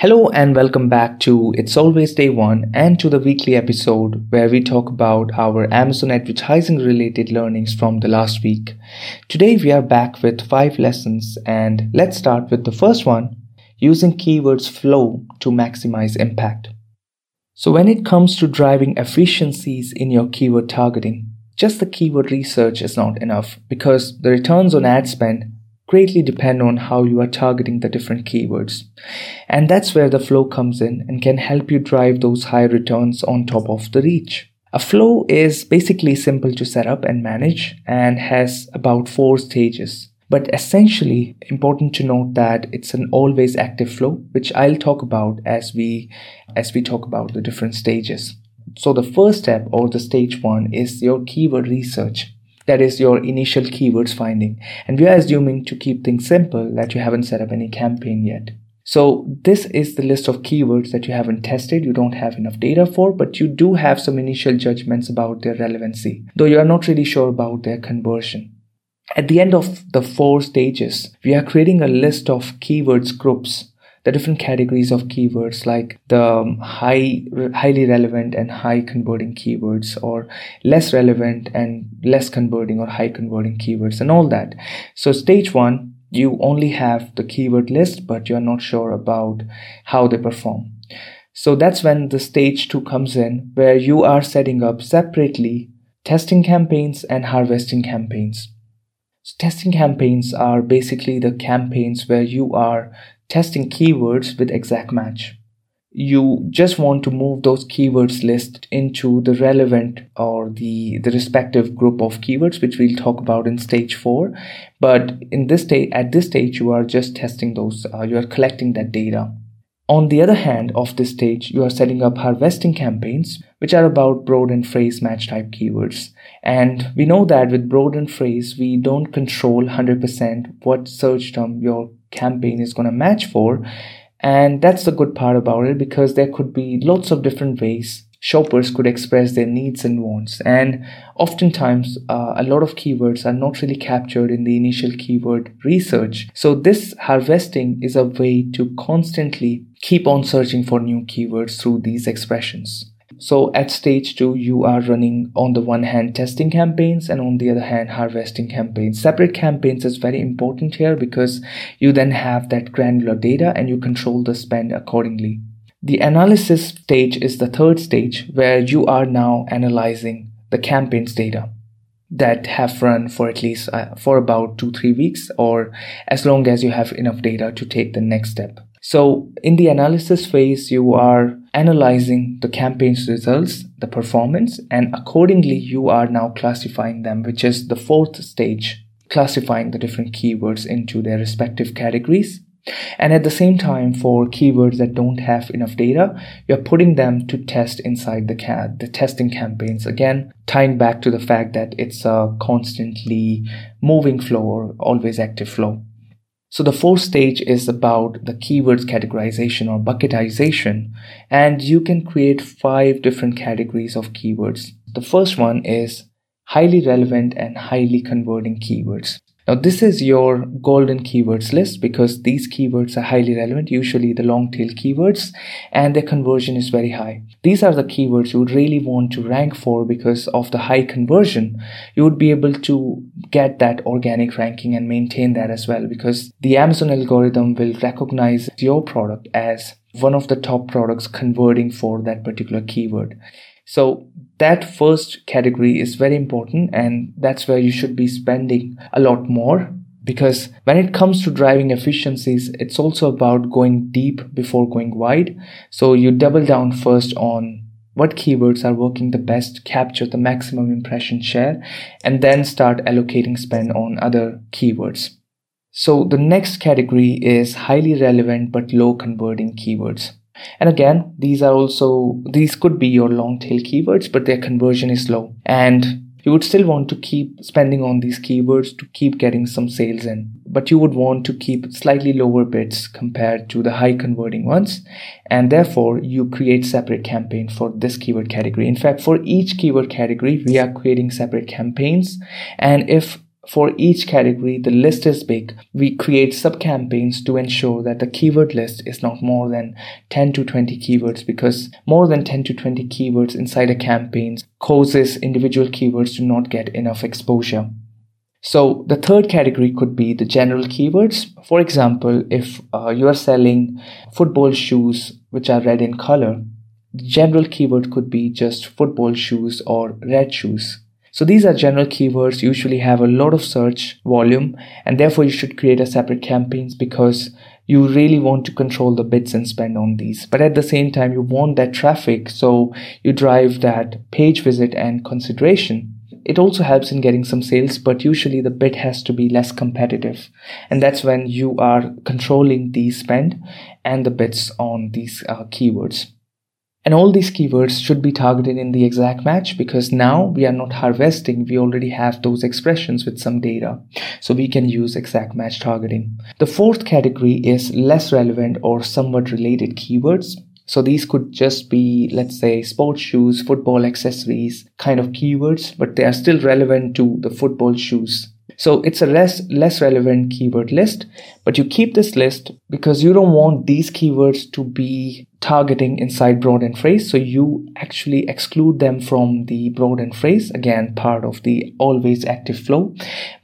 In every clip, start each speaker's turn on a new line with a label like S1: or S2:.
S1: Hello and welcome back to It's Always Day One and to the weekly episode where we talk about our Amazon advertising related learnings from the last week. Today we are back with five lessons and let's start with the first one using keywords flow to maximize impact. So when it comes to driving efficiencies in your keyword targeting, just the keyword research is not enough because the returns on ad spend greatly depend on how you are targeting the different keywords. And that's where the flow comes in and can help you drive those high returns on top of the reach. A flow is basically simple to set up and manage and has about four stages. But essentially important to note that it's an always active flow, which I'll talk about as we as we talk about the different stages. So the first step or the stage one is your keyword research that is your initial keywords finding. And we are assuming to keep things simple that you haven't set up any campaign yet. So this is the list of keywords that you haven't tested, you don't have enough data for, but you do have some initial judgments about their relevancy, though you are not really sure about their conversion. At the end of the four stages, we are creating a list of keywords groups the different categories of keywords like the um, high highly relevant and high converting keywords or less relevant and less converting or high converting keywords and all that. So stage 1 you only have the keyword list but you're not sure about how they perform. So that's when the stage 2 comes in where you are setting up separately testing campaigns and harvesting campaigns testing campaigns are basically the campaigns where you are testing keywords with exact match. You just want to move those keywords list into the relevant or the, the respective group of keywords, which we'll talk about in stage four. But in this stage, at this stage, you are just testing those, uh, you are collecting that data. On the other hand of this stage, you are setting up harvesting campaigns, which are about broad and phrase match type keywords. And we know that with broad and phrase, we don't control 100% what search term your campaign is going to match for. And that's the good part about it because there could be lots of different ways shoppers could express their needs and wants. And oftentimes, uh, a lot of keywords are not really captured in the initial keyword research. So, this harvesting is a way to constantly keep on searching for new keywords through these expressions. So at stage two, you are running on the one hand testing campaigns and on the other hand harvesting campaigns. Separate campaigns is very important here because you then have that granular data and you control the spend accordingly. The analysis stage is the third stage where you are now analyzing the campaigns data that have run for at least uh, for about two three weeks or as long as you have enough data to take the next step so in the analysis phase you are analyzing the campaign's results, the performance, and accordingly, you are now classifying them, which is the fourth stage, classifying the different keywords into their respective categories. And at the same time, for keywords that don't have enough data, you're putting them to test inside the CAD, the testing campaigns. Again, tying back to the fact that it's a constantly moving flow or always active flow. So the fourth stage is about the keywords categorization or bucketization. And you can create five different categories of keywords. The first one is highly relevant and highly converting keywords. Now, this is your golden keywords list because these keywords are highly relevant, usually the long tail keywords, and their conversion is very high. These are the keywords you would really want to rank for because of the high conversion. You would be able to get that organic ranking and maintain that as well because the Amazon algorithm will recognize your product as one of the top products converting for that particular keyword. So that first category is very important and that's where you should be spending a lot more because when it comes to driving efficiencies it's also about going deep before going wide. So you double down first on what keywords are working the best capture the maximum impression share and then start allocating spend on other keywords. So the next category is highly relevant but low converting keywords and again, these are also, these could be your long tail keywords, but their conversion is low. And you would still want to keep spending on these keywords to keep getting some sales in, but you would want to keep slightly lower bids compared to the high converting ones. And therefore you create separate campaign for this keyword category. In fact, for each keyword category, we are creating separate campaigns. And if for each category the list is big, we create sub campaigns to ensure that the keyword list is not more than 10 to 20 keywords because more than 10 to 20 keywords inside a campaign causes individual keywords to not get enough exposure. So the third category could be the general keywords. For example, if uh, you are selling football shoes which are red in color, the general keyword could be just football shoes or red shoes. So these are general keywords usually have a lot of search volume and therefore you should create a separate campaigns because you really want to control the bids and spend on these. But at the same time, you want that traffic. So you drive that page visit and consideration. It also helps in getting some sales, but usually the bid has to be less competitive. And that's when you are controlling the spend and the bids on these uh, keywords. And all these keywords should be targeted in the exact match because now we are not harvesting. We already have those expressions with some data. So we can use exact match targeting. The fourth category is less relevant or somewhat related keywords. So these could just be, let's say, sports shoes, football accessories kind of keywords, but they are still relevant to the football shoes so it's a less, less relevant keyword list, but you keep this list because you don't want these keywords to be targeting inside broad and phrase. So you actually exclude them from the broad and phrase, again, part of the always active flow,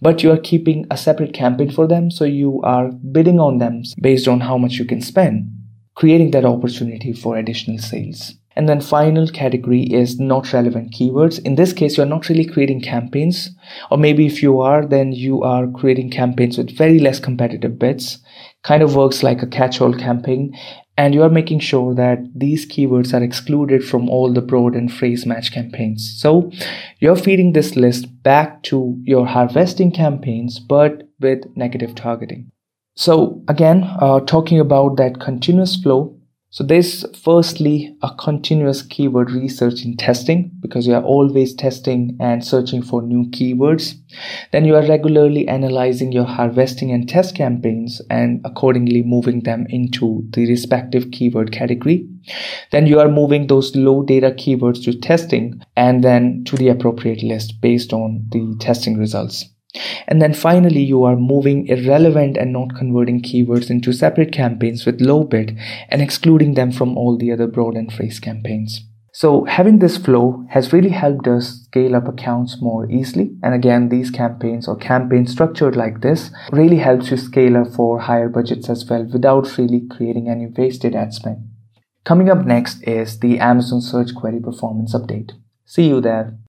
S1: but you are keeping a separate campaign for them. So you are bidding on them based on how much you can spend, creating that opportunity for additional sales. And then final category is not relevant keywords. In this case, you're not really creating campaigns, or maybe if you are, then you are creating campaigns with very less competitive bids. Kind of works like a catch-all campaign, and you are making sure that these keywords are excluded from all the broad and phrase match campaigns. So you're feeding this list back to your harvesting campaigns, but with negative targeting. So again, uh, talking about that continuous flow, so there's firstly a continuous keyword research and testing because you are always testing and searching for new keywords. Then you are regularly analyzing your harvesting and test campaigns and accordingly moving them into the respective keyword category. Then you are moving those low data keywords to testing and then to the appropriate list based on the testing results. And then finally, you are moving irrelevant and not converting keywords into separate campaigns with low bid and excluding them from all the other broad and phrase campaigns. So having this flow has really helped us scale up accounts more easily. And again, these campaigns or campaigns structured like this really helps you scale up for higher budgets as well without really creating any wasted ad spend. Coming up next is the Amazon search query performance update. See you there.